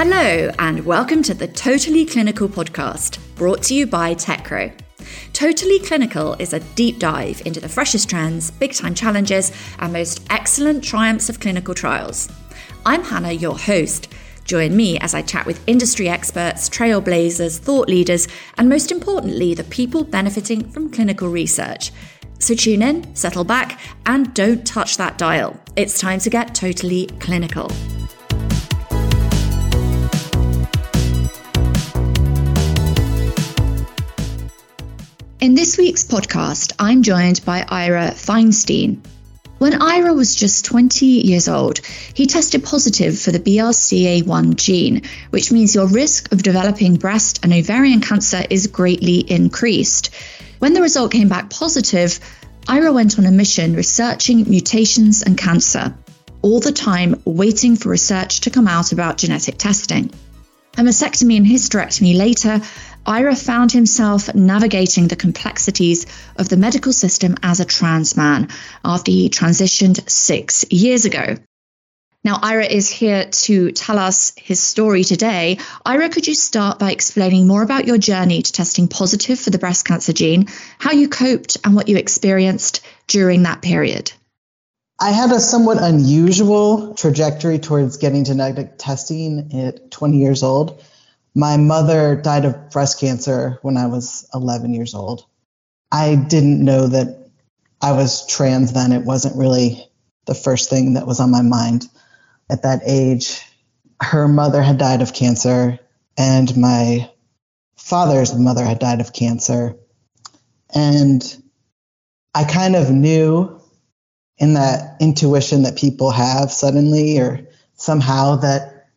Hello, and welcome to the Totally Clinical podcast, brought to you by Techro. Totally Clinical is a deep dive into the freshest trends, big time challenges, and most excellent triumphs of clinical trials. I'm Hannah, your host. Join me as I chat with industry experts, trailblazers, thought leaders, and most importantly, the people benefiting from clinical research. So tune in, settle back, and don't touch that dial. It's time to get totally clinical. In this week's podcast, I'm joined by Ira Feinstein. When Ira was just 20 years old, he tested positive for the BRCA1 gene, which means your risk of developing breast and ovarian cancer is greatly increased. When the result came back positive, Ira went on a mission researching mutations and cancer, all the time waiting for research to come out about genetic testing. A mastectomy and hysterectomy later, Ira found himself navigating the complexities of the medical system as a trans man after he transitioned six years ago. Now, Ira is here to tell us his story today. Ira, could you start by explaining more about your journey to testing positive for the breast cancer gene, how you coped, and what you experienced during that period? I had a somewhat unusual trajectory towards getting genetic testing at 20 years old. My mother died of breast cancer when I was 11 years old. I didn't know that I was trans then. It wasn't really the first thing that was on my mind at that age. Her mother had died of cancer, and my father's mother had died of cancer. And I kind of knew in that intuition that people have suddenly or somehow that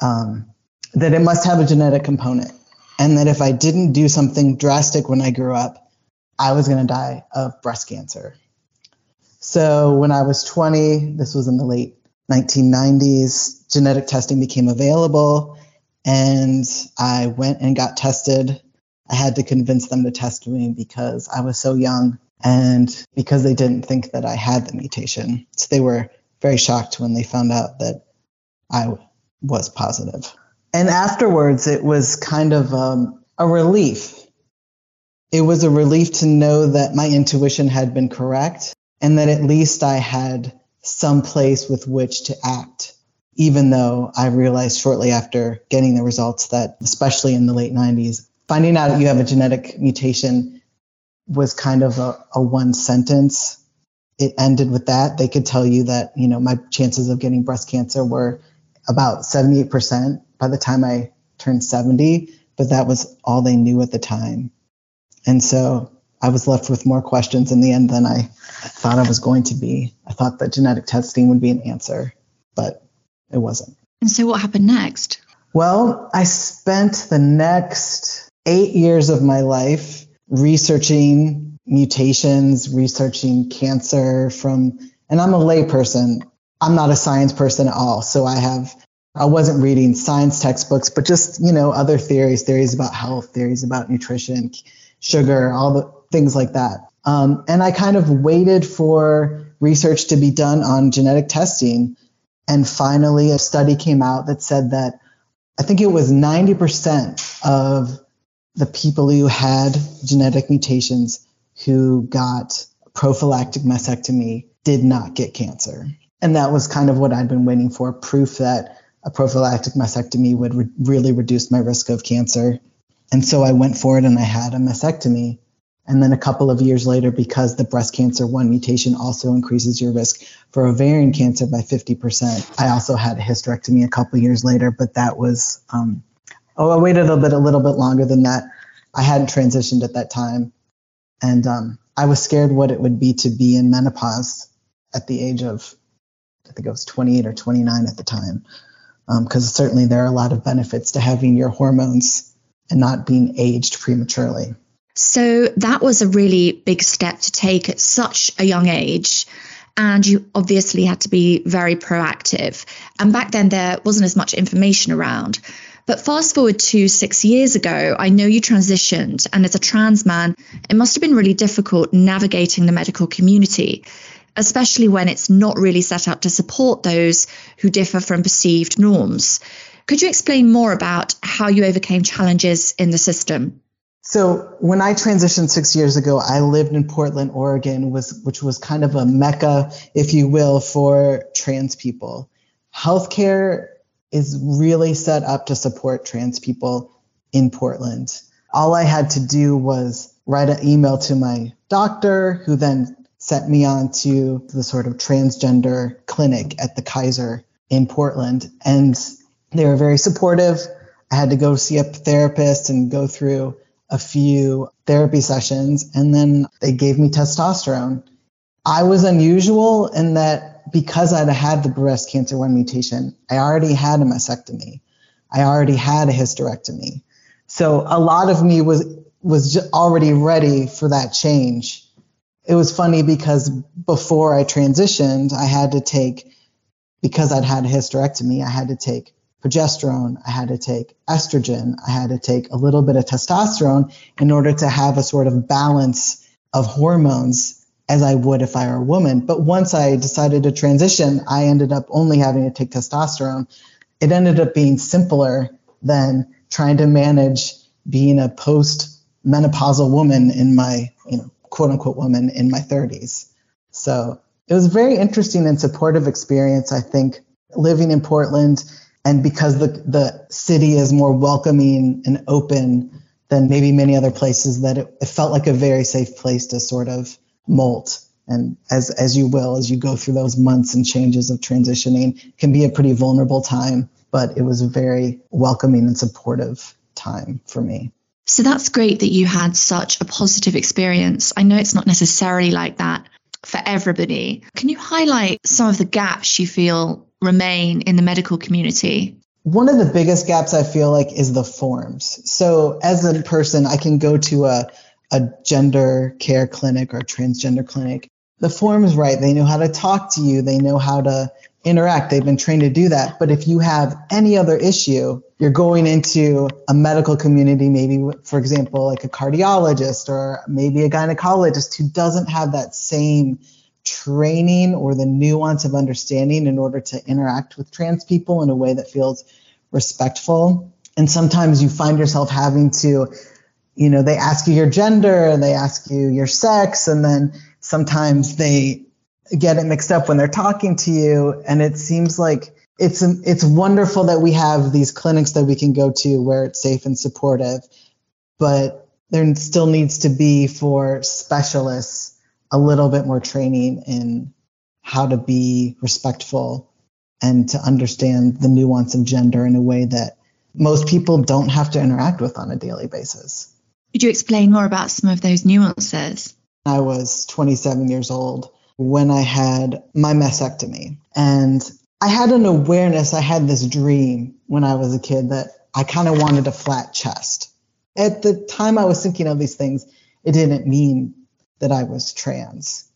um, that it must have a genetic component and that if I didn't do something drastic when I grew up, I was going to die of breast cancer. So when I was 20, this was in the late 1990s, genetic testing became available and I went and got tested. I had to convince them to test me because I was so young and because they didn't think that I had the mutation. So they were very shocked when they found out that I was positive. And afterwards, it was kind of um, a relief. It was a relief to know that my intuition had been correct and that at least I had some place with which to act, even though I realized shortly after getting the results that, especially in the late 90s, finding out you have a genetic mutation was kind of a, a one sentence. It ended with that. They could tell you that, you know, my chances of getting breast cancer were about 78% by the time I turned 70, but that was all they knew at the time. And so I was left with more questions in the end than I thought I was going to be. I thought that genetic testing would be an answer, but it wasn't. And so what happened next? Well, I spent the next eight years of my life researching mutations, researching cancer from, and I'm a layperson. I'm not a science person at all. So I have I wasn't reading science textbooks, but just, you know, other theories, theories about health, theories about nutrition, sugar, all the things like that. Um, and I kind of waited for research to be done on genetic testing. And finally, a study came out that said that I think it was 90% of the people who had genetic mutations who got prophylactic mastectomy did not get cancer. And that was kind of what I'd been waiting for proof that a prophylactic mastectomy would re- really reduce my risk of cancer. And so I went for it and I had a mastectomy. And then a couple of years later, because the breast cancer one mutation also increases your risk for ovarian cancer by 50%, I also had a hysterectomy a couple years later, but that was, um, oh, I waited a little bit, a little bit longer than that. I hadn't transitioned at that time. And um, I was scared what it would be to be in menopause at the age of, I think I was 28 or 29 at the time because um, certainly there are a lot of benefits to having your hormones and not being aged prematurely. So that was a really big step to take at such a young age. And you obviously had to be very proactive. And back then, there wasn't as much information around. But fast forward to six years ago, I know you transitioned, and as a trans man, it must have been really difficult navigating the medical community. especially when it's not really set up to support those who differ from perceived norms. Could you explain more about how you overcame challenges in the system? So when I transitioned six years ago, I lived in Portland, Oregon, was, which was kind of a mecca, if you will, for trans people. Healthcare is really set up to support trans people in Portland. All I had to do was write an email to my doctor, who then sent me on to the sort of transgender clinic at the Kaiser in Portland. And they were very supportive. I had to go see a therapist and go through a few therapy sessions, and then they gave me testosterone. I was unusual in that because I'd had the breast cancer 1 mutation, I already had a mastectomy. I already had a hysterectomy. So a lot of me was was already ready for that change. It was funny because before I transitioned, I had to take because I'd had a hysterectomy, I had to take progesterone, I had to take estrogen, I had to take a little bit of testosterone in order to have a sort of balance of hormones as I would if I were a woman. But once I decided to transition, I ended up only having to take testosterone. It ended up being simpler than trying to manage being a post menopausal woman in my, you know, quote unquote woman in my 30s. So it was a very interesting and supportive experience, I think, living in Portland and because the the city is more welcoming and open than maybe many other places that it, it felt like a very safe place to sort of molt. And as as you will as you go through those months and changes of transitioning can be a pretty vulnerable time but it was a very welcoming and supportive time for me. So that's great that you had such a positive experience. I know it's not necessarily like that for everybody. Can you highlight some of the gaps you feel remain in the medical community? One of the biggest gaps I feel like is the forms. So as a person, I can go to a, a gender care clinic or transgender clinic. The forms right. They know how to talk to you. They know how to interact. They've been trained to do that. But if you have any other issue, you're going into a medical community, maybe, for example, like a cardiologist or maybe a gynecologist who doesn't have that same training or the nuance of understanding in order to interact with trans people in a way that feels respectful. And sometimes you find yourself having to, you know, they ask you your gender and they ask you your sex, and then sometimes they get it mixed up when they're talking to you. And it seems like it's it's wonderful that we have these clinics that we can go to where it's safe and supportive, but there still needs to be for specialists a little bit more training in how to be respectful and to understand the nuance of gender in a way that most people don't have to interact with on a daily basis. Could you explain more about some of those nuances? I was 27 years old when I had my mastectomy. And I had an awareness, I had this dream when I was a kid that I kind of wanted a flat chest. At the time I was thinking of these things, it didn't mean that I was trans.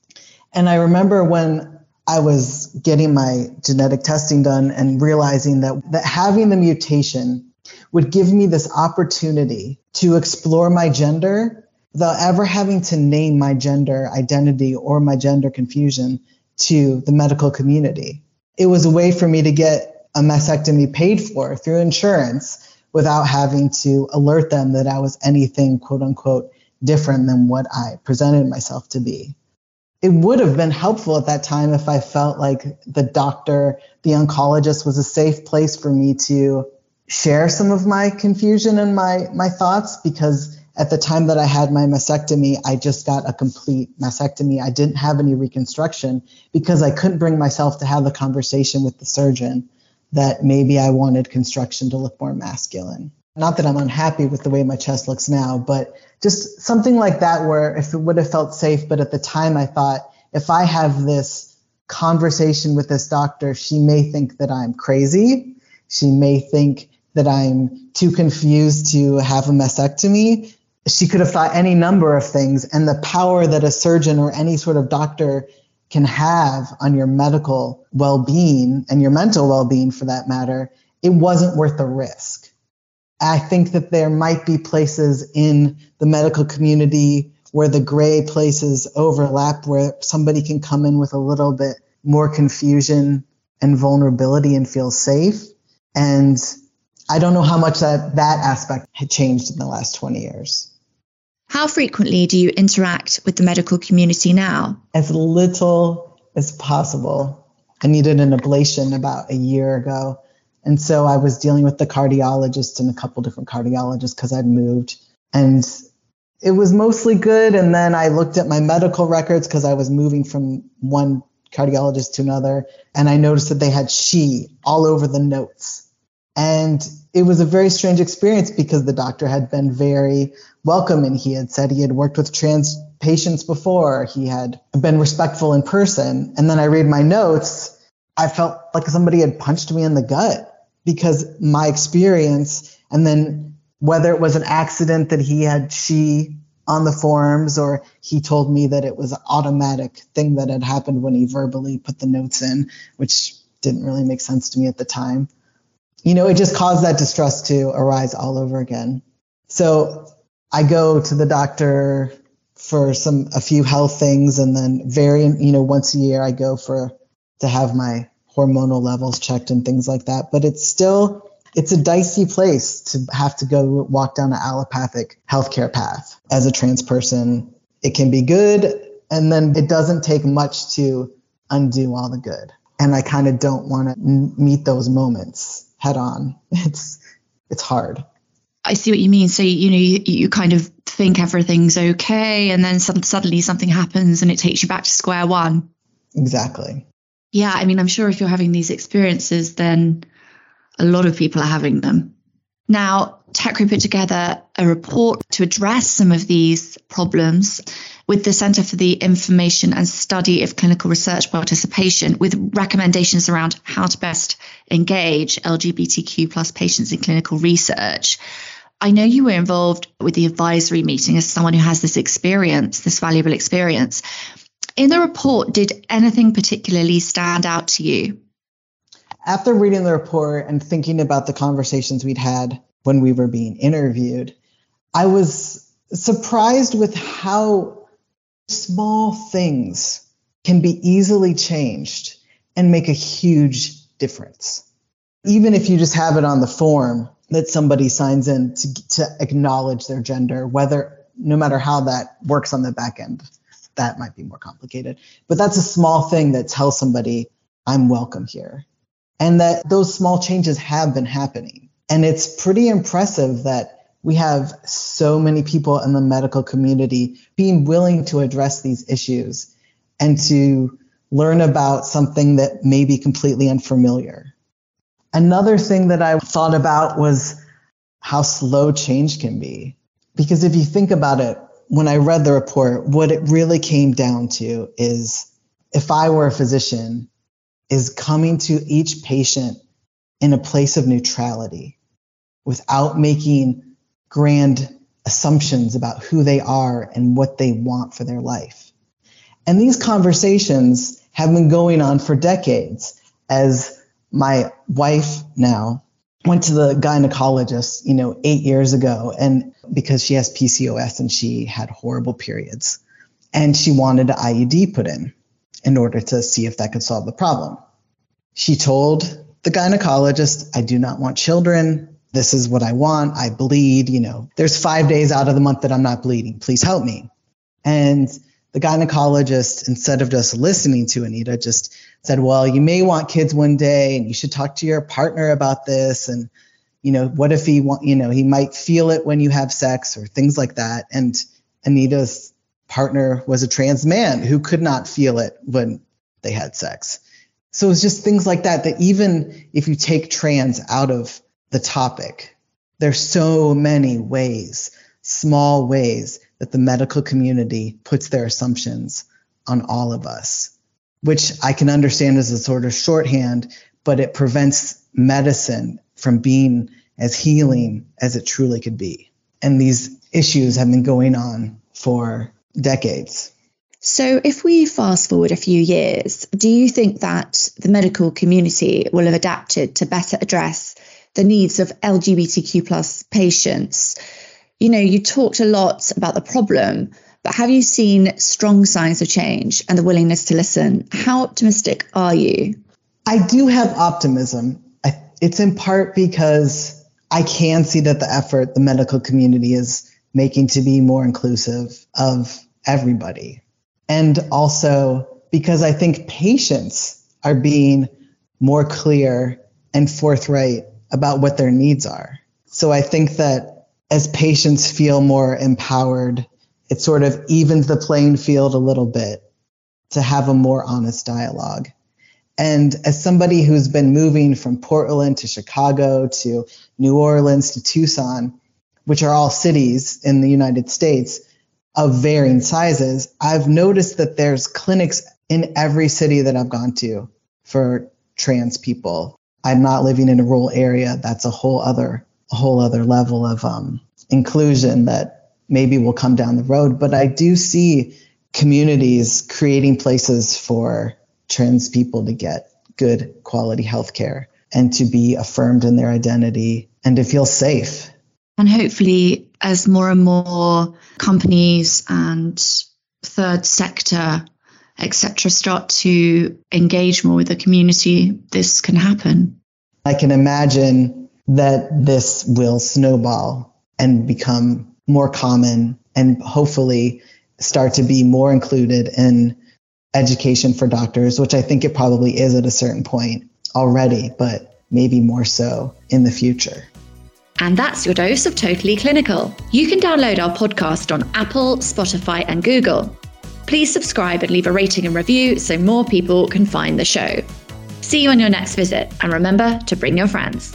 And I remember when I was getting my genetic testing done and realizing that, that having the mutation would give me this opportunity to explore my gender without ever having to name my gender identity or my gender confusion to the medical community. It was a way for me to get a mastectomy paid for through insurance without having to alert them that I was anything quote unquote different than what I presented myself to be. It would have been helpful at that time if I felt like the doctor, the oncologist was a safe place for me to share some of my confusion and my, my thoughts because at the time that I had my mastectomy, I just got a complete mastectomy. I didn't have any reconstruction because I couldn't bring myself to have the conversation with the surgeon that maybe I wanted construction to look more masculine. Not that I'm unhappy with the way my chest looks now, but just something like that where if it would have felt safe, but at the time I thought if I have this conversation with this doctor, she may think that I'm crazy. She may think that I'm too confused to have a mastectomy. She could have thought any number of things, and the power that a surgeon or any sort of doctor can have on your medical well being and your mental well being for that matter, it wasn't worth the risk. I think that there might be places in the medical community where the gray places overlap, where somebody can come in with a little bit more confusion and vulnerability and feel safe. And I don't know how much that, that aspect had changed in the last 20 years. How frequently do you interact with the medical community now? As little as possible. I needed an ablation about a year ago. And so I was dealing with the cardiologist and a couple different cardiologists because I'd moved. And it was mostly good. And then I looked at my medical records because I was moving from one cardiologist to another. And I noticed that they had she all over the notes. And it was a very strange experience because the doctor had been very welcoming. He had said he had worked with trans patients before. He had been respectful in person. And then I read my notes. I felt like somebody had punched me in the gut because my experience and then whether it was an accident that he had she on the forms or he told me that it was an automatic thing that had happened when he verbally put the notes in, which didn't really make sense to me at the time. You know, it just caused that distrust to arise all over again. So I go to the doctor for some a few health things and then very you know once a year I go for to have my hormonal levels checked and things like that but it's still it's a dicey place to have to go walk down an allopathic healthcare path as a trans person it can be good and then it doesn't take much to undo all the good and I kind of don't want to meet those moments head on it's it's hard I see what you mean. So, you know, you, you kind of think everything's okay, and then some, suddenly something happens and it takes you back to square one. Exactly. Yeah. I mean, I'm sure if you're having these experiences, then a lot of people are having them. Now, TechCrew put together a report to address some of these problems with the Centre for the Information and Study of Clinical Research Participation with recommendations around how to best engage LGBTQ plus patients in clinical research. I know you were involved with the advisory meeting as someone who has this experience, this valuable experience. In the report, did anything particularly stand out to you? After reading the report and thinking about the conversations we'd had when we were being interviewed, I was surprised with how small things can be easily changed and make a huge difference. Even if you just have it on the form, that somebody signs in to, to acknowledge their gender, whether no matter how that works on the back end, that might be more complicated. But that's a small thing that tells somebody I'm welcome here. And that those small changes have been happening. And it's pretty impressive that we have so many people in the medical community being willing to address these issues and to learn about something that may be completely unfamiliar. Another thing that I thought about was how slow change can be. Because if you think about it, when I read the report, what it really came down to is if I were a physician, is coming to each patient in a place of neutrality without making grand assumptions about who they are and what they want for their life. And these conversations have been going on for decades as my wife now went to the gynecologist, you know, eight years ago, and because she has PCOS and she had horrible periods, and she wanted an IUD put in in order to see if that could solve the problem. She told the gynecologist, I do not want children. This is what I want. I bleed, you know, there's five days out of the month that I'm not bleeding. Please help me. And the gynecologist, instead of just listening to Anita, just said, well, you may want kids one day and you should talk to your partner about this. And, you know, what if he want, you know, he might feel it when you have sex or things like that. And Anita's partner was a trans man who could not feel it when they had sex. So it's just things like that, that even if you take trans out of the topic, there's so many ways, small ways that the medical community puts their assumptions on all of us which I can understand as a sort of shorthand, but it prevents medicine from being as healing as it truly could be. And these issues have been going on for decades. So, if we fast forward a few years, do you think that the medical community will have adapted to better address the needs of LGBTQ plus patients? You know, you talked a lot about the problem, but have you seen strong signs of change and the willingness to listen? How optimistic are you? I do have optimism. It's in part because I can see that the effort the medical community is making to be more inclusive of everybody. And also because I think patients are being more clear and forthright about what their needs are. So I think that as patients feel more empowered, it sort of evens the playing field a little bit to have a more honest dialogue. And as somebody who's been moving from Portland to Chicago to New Orleans to Tucson, which are all cities in the United States of varying sizes, I've noticed that there's clinics in every city that I've gone to for trans people. I'm not living in a rural area. That's a whole other a whole other level of um, inclusion that maybe will come down the road. But I do see communities creating places for trans people to get good quality health care and to be affirmed in their identity and to feel safe. And hopefully, as more and more companies and third sector, etc., start to engage more with the community, this can happen. I can imagine that this will snowball and become more common and hopefully start to be more included in education for doctors, which I think it probably is at a certain point already, but maybe more so in the future. And that's your dose of Totally Clinical. You can download our podcast on Apple, Spotify, and Google. Please subscribe and leave a rating and review so more people can find the show. See you on your next visit, and remember to bring your friends.